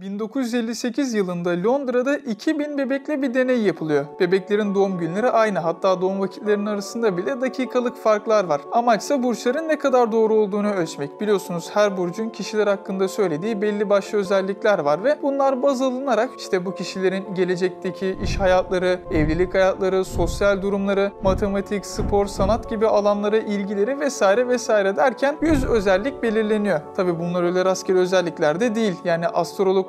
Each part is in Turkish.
1958 yılında Londra'da 2000 bebekle bir deney yapılıyor. Bebeklerin doğum günleri aynı hatta doğum vakitlerinin arasında bile dakikalık farklar var. Amaçsa burçların ne kadar doğru olduğunu ölçmek. Biliyorsunuz her burcun kişiler hakkında söylediği belli başlı özellikler var ve bunlar baz alınarak işte bu kişilerin gelecekteki iş hayatları, evlilik hayatları, sosyal durumları, matematik, spor, sanat gibi alanlara ilgileri vesaire vesaire derken 100 özellik belirleniyor. Tabi bunlar öyle rastgele özellikler de değil. Yani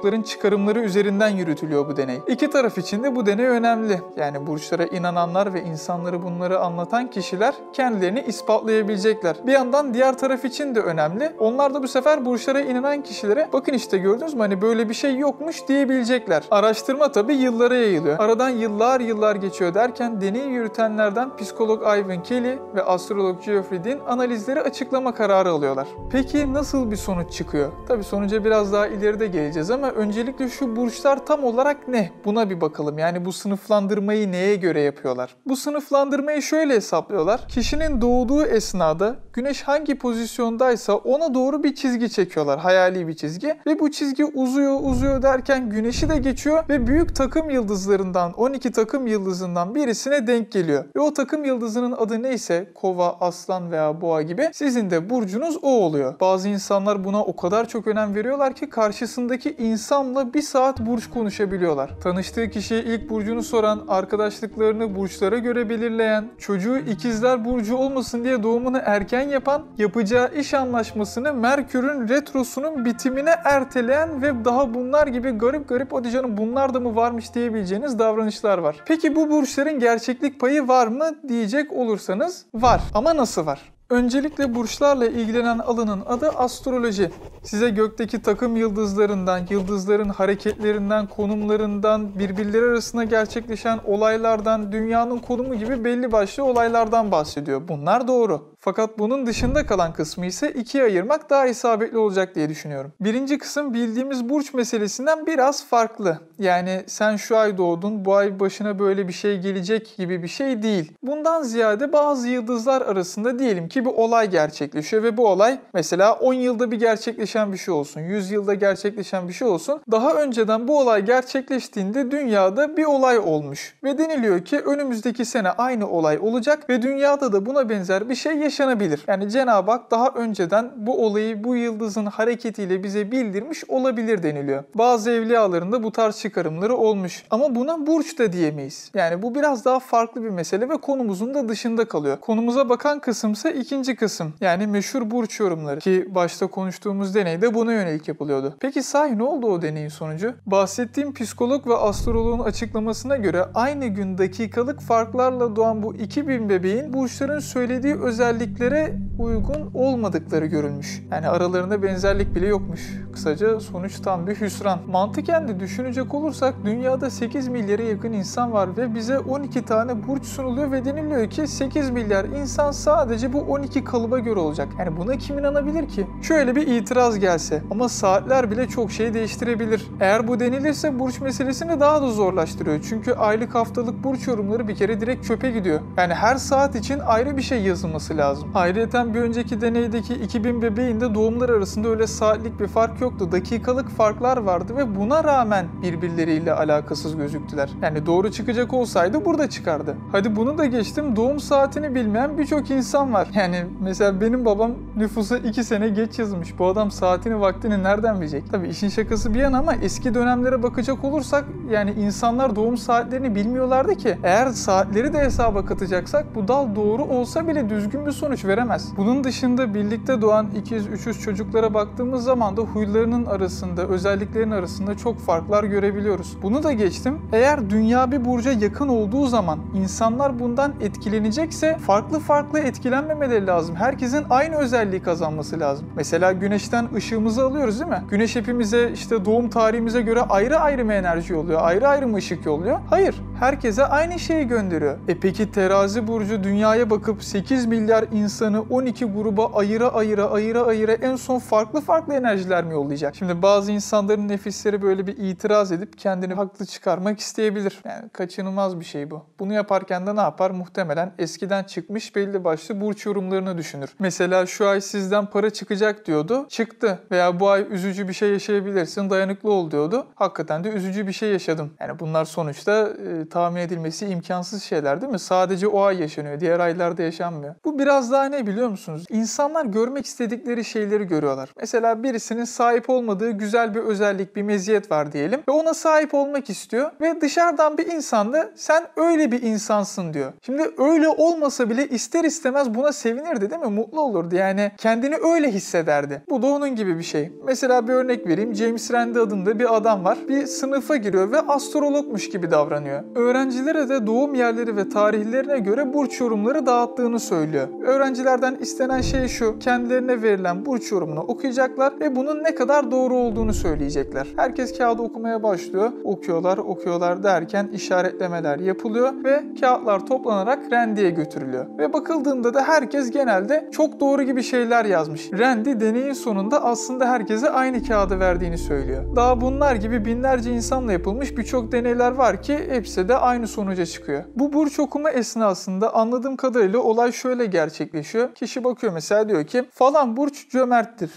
astrologların çıkarımları üzerinden yürütülüyor bu deney. İki taraf için de bu deney önemli. Yani burçlara inananlar ve insanları bunları anlatan kişiler kendilerini ispatlayabilecekler. Bir yandan diğer taraf için de önemli. Onlar da bu sefer burçlara inanan kişilere bakın işte gördünüz mü hani böyle bir şey yokmuş diyebilecekler. Araştırma tabi yıllara yayılıyor. Aradan yıllar yıllar geçiyor derken deneyi yürütenlerden psikolog Ivan Kelly ve astrolog Geoffrey Dean analizleri açıklama kararı alıyorlar. Peki nasıl bir sonuç çıkıyor? Tabi sonuca biraz daha ileride geleceğiz ama öncelikle şu burçlar tam olarak ne? Buna bir bakalım. Yani bu sınıflandırmayı neye göre yapıyorlar? Bu sınıflandırmayı şöyle hesaplıyorlar. Kişinin doğduğu esnada güneş hangi pozisyondaysa ona doğru bir çizgi çekiyorlar. Hayali bir çizgi. Ve bu çizgi uzuyor uzuyor derken güneşi de geçiyor ve büyük takım yıldızlarından 12 takım yıldızından birisine denk geliyor. Ve o takım yıldızının adı neyse kova, aslan veya boğa gibi sizin de burcunuz o oluyor. Bazı insanlar buna o kadar çok önem veriyorlar ki karşısındaki insanla bir saat burç konuşabiliyorlar. Tanıştığı kişiye ilk burcunu soran, arkadaşlıklarını burçlara göre belirleyen, çocuğu ikizler burcu olmasın diye doğumunu erken yapan, yapacağı iş anlaşmasını Merkür'ün retrosunun bitimine erteleyen ve daha bunlar gibi garip garip o canım bunlar da mı varmış diyebileceğiniz davranışlar var. Peki bu burçların gerçeklik payı var mı diyecek olursanız var. Ama nasıl var? Öncelikle burçlarla ilgilenen alanın adı astroloji. Size gökteki takım yıldızlarından, yıldızların hareketlerinden, konumlarından, birbirleri arasında gerçekleşen olaylardan, dünyanın konumu gibi belli başlı olaylardan bahsediyor. Bunlar doğru. Fakat bunun dışında kalan kısmı ise ikiye ayırmak daha isabetli olacak diye düşünüyorum. Birinci kısım bildiğimiz burç meselesinden biraz farklı. Yani sen şu ay doğdun, bu ay başına böyle bir şey gelecek gibi bir şey değil. Bundan ziyade bazı yıldızlar arasında diyelim ki bir olay gerçekleşiyor ve bu olay mesela 10 yılda bir gerçekleşen bir şey olsun, 100 yılda gerçekleşen bir şey olsun. Daha önceden bu olay gerçekleştiğinde dünyada bir olay olmuş ve deniliyor ki önümüzdeki sene aynı olay olacak ve dünyada da buna benzer bir şey yaşanabilir. Yani Cenab-ı Hak daha önceden bu olayı bu yıldızın hareketiyle bize bildirmiş olabilir deniliyor. Bazı evliyalarında bu tarz çıkarımları olmuş. Ama buna burç da diyemeyiz. Yani bu biraz daha farklı bir mesele ve konumuzun da dışında kalıyor. Konumuza bakan kısımsa ikinci kısım. Yani meşhur burç yorumları ki başta konuştuğumuz deneyde buna yönelik yapılıyordu. Peki sahi ne oldu o deneyin sonucu? Bahsettiğim psikolog ve astrologun açıklamasına göre aynı gün dakikalık farklarla doğan bu 2000 bebeğin burçların söylediği özelliklere uygun olmadıkları görülmüş. Yani aralarında benzerlik bile yokmuş. Kısaca sonuç tam bir hüsran. Mantıken de düşünecek olursak dünyada 8 milyara yakın insan var ve bize 12 tane burç sunuluyor ve deniliyor ki 8 milyar insan sadece bu 12 kalıba göre olacak. Yani buna kim inanabilir ki? Şöyle bir itiraz gelse ama saatler bile çok şey değiştirebilir. Eğer bu denilirse burç meselesini daha da zorlaştırıyor. Çünkü aylık haftalık burç yorumları bir kere direkt çöpe gidiyor. Yani her saat için ayrı bir şey yazılması lazım. Ayrıca bir önceki deneydeki 2000 bebeğinde doğumlar arasında öyle saatlik bir fark yoktu. Dakikalık farklar vardı ve buna rağmen birbirleriyle alakasız gözüktüler. Yani doğru çıkacak olsaydı burada çıkardı. Hadi bunu da geçtim. Doğum saatini bilmeyen birçok insan var. Yani mesela benim babam nüfusa 2 sene geç yazmış. Bu adam saatini vaktini nereden bilecek? Tabii işin şakası bir yana ama eski dönemlere bakacak olursak yani insanlar doğum saatlerini bilmiyorlardı ki. Eğer saatleri de hesaba katacaksak bu dal doğru olsa bile düzgün bir sonuç veremez. Bunun dışında birlikte doğan ikiz, üçüz çocuklara baktığımız zaman da huylarının arasında, özelliklerin arasında çok farklar görebiliyoruz. Bunu da geçtim. Eğer dünya bir burca yakın olduğu zaman insanlar bundan etkilenecekse farklı farklı etkilenmemeleri lazım. Herkesin aynı özelliği kazanması lazım. Mesela güneşten ışığımızı alıyoruz değil mi? Güneş hepimize işte doğum tarihimize göre ayrı ayrı mı enerji yolluyor? Ayrı ayrı mı ışık yolluyor? Hayır. Herkese aynı şeyi gönderiyor. E peki terazi burcu dünyaya bakıp 8 milyar insanı 12 gruba ayıra ayıra ayıra ayıra en son farklı farklı enerjiler mi yollayacak? Şimdi bazı insanların nefisleri böyle bir itiraz edip kendini haklı çıkarmak isteyebilir. Yani kaçınılmaz bir şey bu. Bunu yaparken de ne yapar? Muhtemelen eskiden çıkmış belli başlı burç yorumlarını düşünür. Mesela şu ay sizden para çıkacak diyordu. Çıktı. Veya bu ay üzücü bir şey yaşayabilirsin dayanıklı ol diyordu. Hakikaten de üzücü bir şey yaşadım. Yani bunlar sonuçta e, tahmin edilmesi imkansız şeyler değil mi? Sadece o ay yaşanıyor. Diğer aylarda yaşanmıyor. Bu biraz daha ne biliyor musunuz? İnsanlar görmek istedikleri şeyleri görüyorlar. Mesela birisinin sahip olmadığı güzel bir özellik, bir meziyet var diyelim ve ona sahip olmak istiyor ve dışarıdan bir insan da sen öyle bir insansın diyor. Şimdi öyle olmasa bile ister istemez buna sevinirdi değil mi? Mutlu olurdu. Yani kendini öyle hissederdi. Bu da onun gibi bir şey. Mesela bir örnek vereyim. James Randi adında bir adam var. Bir sınıfa giriyor ve astrologmuş gibi davranıyor. Öğrencilere de doğum yerleri ve tarihlerine göre burç yorumları dağıttığını söylüyor. Öğrencilerden istenen şey şu. Kendilerine verilen burç yorumunu okuyacaklar ve bunun ne kadar doğru olduğunu söyleyecekler. Herkes kağıdı okumaya başlıyor. Okuyorlar, okuyorlar derken işaretlemeler yapılıyor ve kağıtlar toplanarak Randy'ye götürülüyor. Ve bakıldığında da herkes genelde çok doğru gibi şeyler yazmış. Randy deneyin sonunda aslında herkese aynı kağıdı verdiğini söylüyor. Daha bunlar gibi binlerce insanla yapılmış birçok deneyler var ki hepsi de aynı sonuca çıkıyor. Bu burç okuma esnasında anladığım kadarıyla olay şöyle gerçekleşiyor. Kişi bakıyor mesela diyor ki falan burç cömerttir.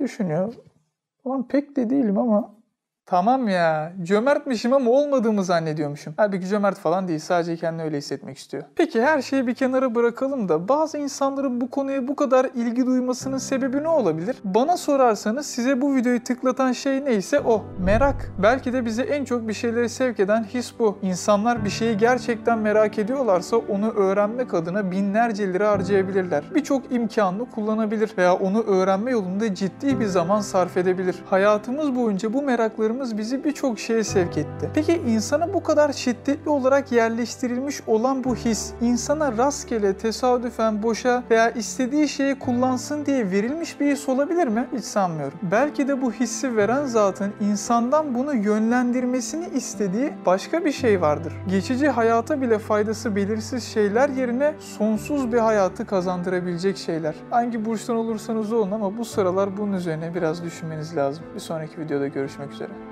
Düşünüyor. Ulan pek de değilim ama Tamam ya. Cömertmişim ama olmadığımı zannediyormuşum. Halbuki cömert falan değil. Sadece kendini öyle hissetmek istiyor. Peki her şeyi bir kenara bırakalım da bazı insanların bu konuya bu kadar ilgi duymasının sebebi ne olabilir? Bana sorarsanız size bu videoyu tıklatan şey neyse o. Merak. Belki de bize en çok bir şeyleri sevk eden his bu. İnsanlar bir şeyi gerçekten merak ediyorlarsa onu öğrenmek adına binlerce lira harcayabilirler. Birçok imkanını kullanabilir veya onu öğrenme yolunda ciddi bir zaman sarf edebilir. Hayatımız boyunca bu meraklarımız bizi birçok şeye sevk etti. Peki insana bu kadar şiddetli olarak yerleştirilmiş olan bu his, insana rastgele, tesadüfen, boşa veya istediği şeyi kullansın diye verilmiş bir his olabilir mi? Hiç sanmıyorum. Belki de bu hissi veren zatın insandan bunu yönlendirmesini istediği başka bir şey vardır. Geçici hayata bile faydası belirsiz şeyler yerine sonsuz bir hayatı kazandırabilecek şeyler. Hangi burçtan olursanız olun ama bu sıralar bunun üzerine biraz düşünmeniz lazım. Bir sonraki videoda görüşmek üzere.